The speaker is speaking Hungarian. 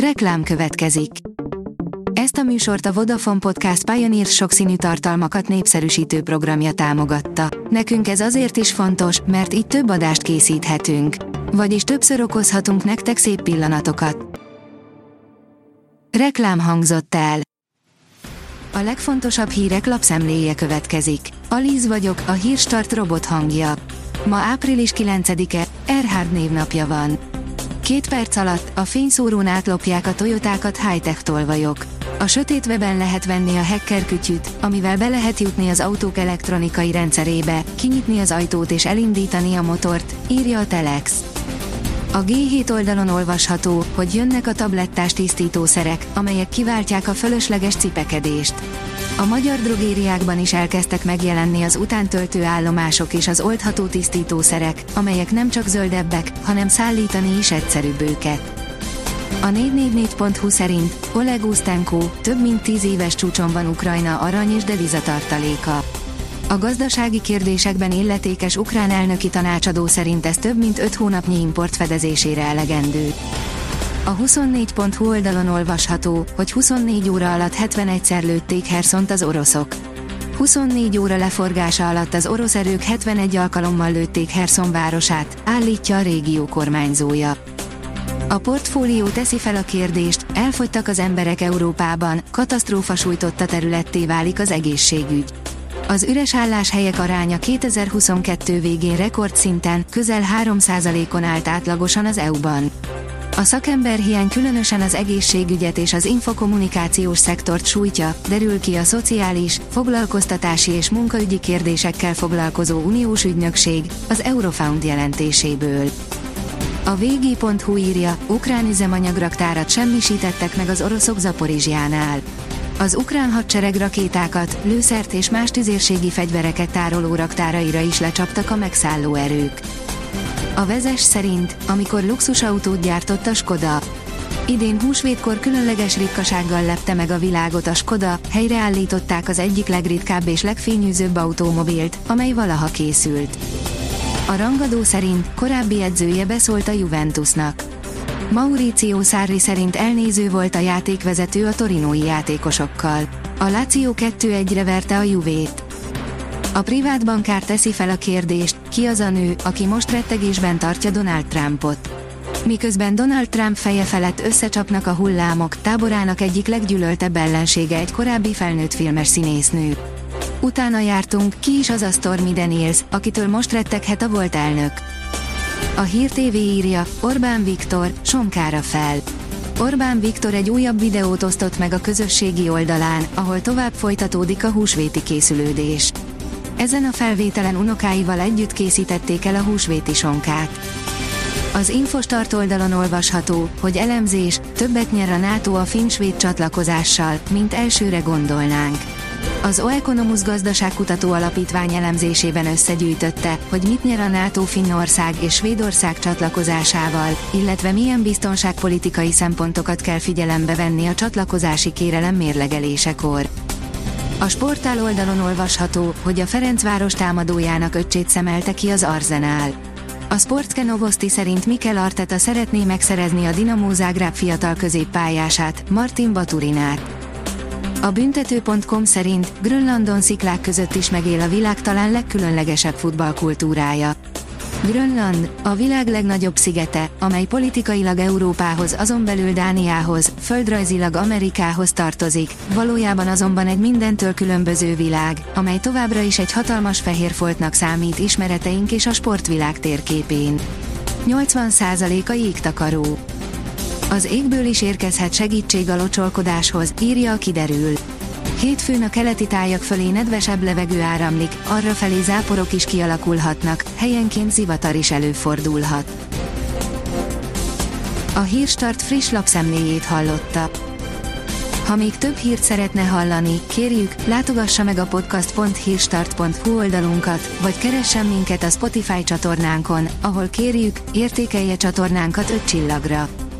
Reklám következik. Ezt a műsort a Vodafone Podcast Pioneer sokszínű tartalmakat népszerűsítő programja támogatta. Nekünk ez azért is fontos, mert így több adást készíthetünk. Vagyis többször okozhatunk nektek szép pillanatokat. Reklám hangzott el. A legfontosabb hírek lapszemléje következik. Alíz vagyok, a hírstart robot hangja. Ma április 9-e, Erhard névnapja van. Két perc alatt a fényszórón átlopják a Toyotákat high-tech tolvajok. A sötét weben lehet venni a hacker kütyüt, amivel be lehet jutni az autók elektronikai rendszerébe, kinyitni az ajtót és elindítani a motort, írja a Telex. A G7 oldalon olvasható, hogy jönnek a tablettás tisztítószerek, amelyek kiváltják a fölösleges cipekedést. A magyar drogériákban is elkezdtek megjelenni az utántöltő állomások és az oldható tisztítószerek, amelyek nem csak zöldebbek, hanem szállítani is egyszerűbb őket. A 444.hu szerint Oleg Usztenko több mint 10 éves csúcson van Ukrajna arany és devizatartaléka. A gazdasági kérdésekben illetékes ukrán elnöki tanácsadó szerint ez több mint 5 hónapnyi import fedezésére elegendő. A 24.hu oldalon olvasható, hogy 24 óra alatt 71-szer lőtték Herszont az oroszok. 24 óra leforgása alatt az orosz erők 71 alkalommal lőtték Herson városát, állítja a régió kormányzója. A portfólió teszi fel a kérdést, elfogytak az emberek Európában, katasztrófa sújtotta területté válik az egészségügy. Az üres álláshelyek aránya 2022 végén rekordszinten, közel 3%-on állt átlagosan az EU-ban. A szakemberhiány különösen az egészségügyet és az infokommunikációs szektort sújtja, derül ki a Szociális, Foglalkoztatási és Munkaügyi Kérdésekkel foglalkozó uniós ügynökség, az Eurofound jelentéséből. A vg.hu írja, ukrán üzemanyagraktárat semmisítettek meg az oroszok Zaporizsjánál. Az ukrán hadsereg rakétákat, lőszert és más tüzérségi fegyvereket tároló raktáraira is lecsaptak a megszálló erők. A vezes szerint, amikor luxusautót gyártott a Skoda. Idén húsvétkor különleges ritkasággal lepte meg a világot a Skoda, helyreállították az egyik legritkább és legfényűzőbb automobilt, amely valaha készült. A rangadó szerint korábbi edzője beszólt a Juventusnak. Mauricio Sarri szerint elnéző volt a játékvezető a torinói játékosokkal. A Lazio 2-1-re verte a Juvét. A privát bankár teszi fel a kérdést, ki az a nő, aki most rettegésben tartja Donald Trumpot. Miközben Donald Trump feje felett összecsapnak a hullámok, táborának egyik leggyűlöltebb ellensége egy korábbi felnőtt filmes színésznő. Utána jártunk, ki is az a Stormy Daniels, akitől most retteghet a volt elnök. A Hír TV írja, Orbán Viktor, sonkára fel. Orbán Viktor egy újabb videót osztott meg a közösségi oldalán, ahol tovább folytatódik a húsvéti készülődés. Ezen a felvételen unokáival együtt készítették el a húsvéti sonkát. Az Infostart oldalon olvasható, hogy elemzés, többet nyer a NATO a finn csatlakozással, mint elsőre gondolnánk. Az Oeconomus gazdaságkutató alapítvány elemzésében összegyűjtötte, hogy mit nyer a NATO Finnország és Svédország csatlakozásával, illetve milyen biztonságpolitikai szempontokat kell figyelembe venni a csatlakozási kérelem mérlegelésekor. A sportál oldalon olvasható, hogy a Ferencváros támadójának öccsét szemelte ki az Arzenál. A Sportske Novosti szerint Mikel Arteta szeretné megszerezni a Dinamo Zágráb fiatal középpályását, Martin Baturinát. A büntető.com szerint Grönlandon sziklák között is megél a világ talán legkülönlegesebb futballkultúrája. Grönland, a világ legnagyobb szigete, amely politikailag Európához, azon belül Dániához, földrajzilag Amerikához tartozik, valójában azonban egy mindentől különböző világ, amely továbbra is egy hatalmas fehér foltnak számít ismereteink és a sportvilág térképén. 80%-a jégtakaró. Az égből is érkezhet segítség a locsolkodáshoz, írja a kiderül. Hétfőn a keleti tájak fölé nedvesebb levegő áramlik, arra felé záporok is kialakulhatnak, helyenként zivatar is előfordulhat. A Hírstart friss lapszemléjét hallotta. Ha még több hírt szeretne hallani, kérjük, látogassa meg a podcast.hírstart.hu oldalunkat, vagy keressen minket a Spotify csatornánkon, ahol kérjük, értékelje csatornánkat 5 csillagra.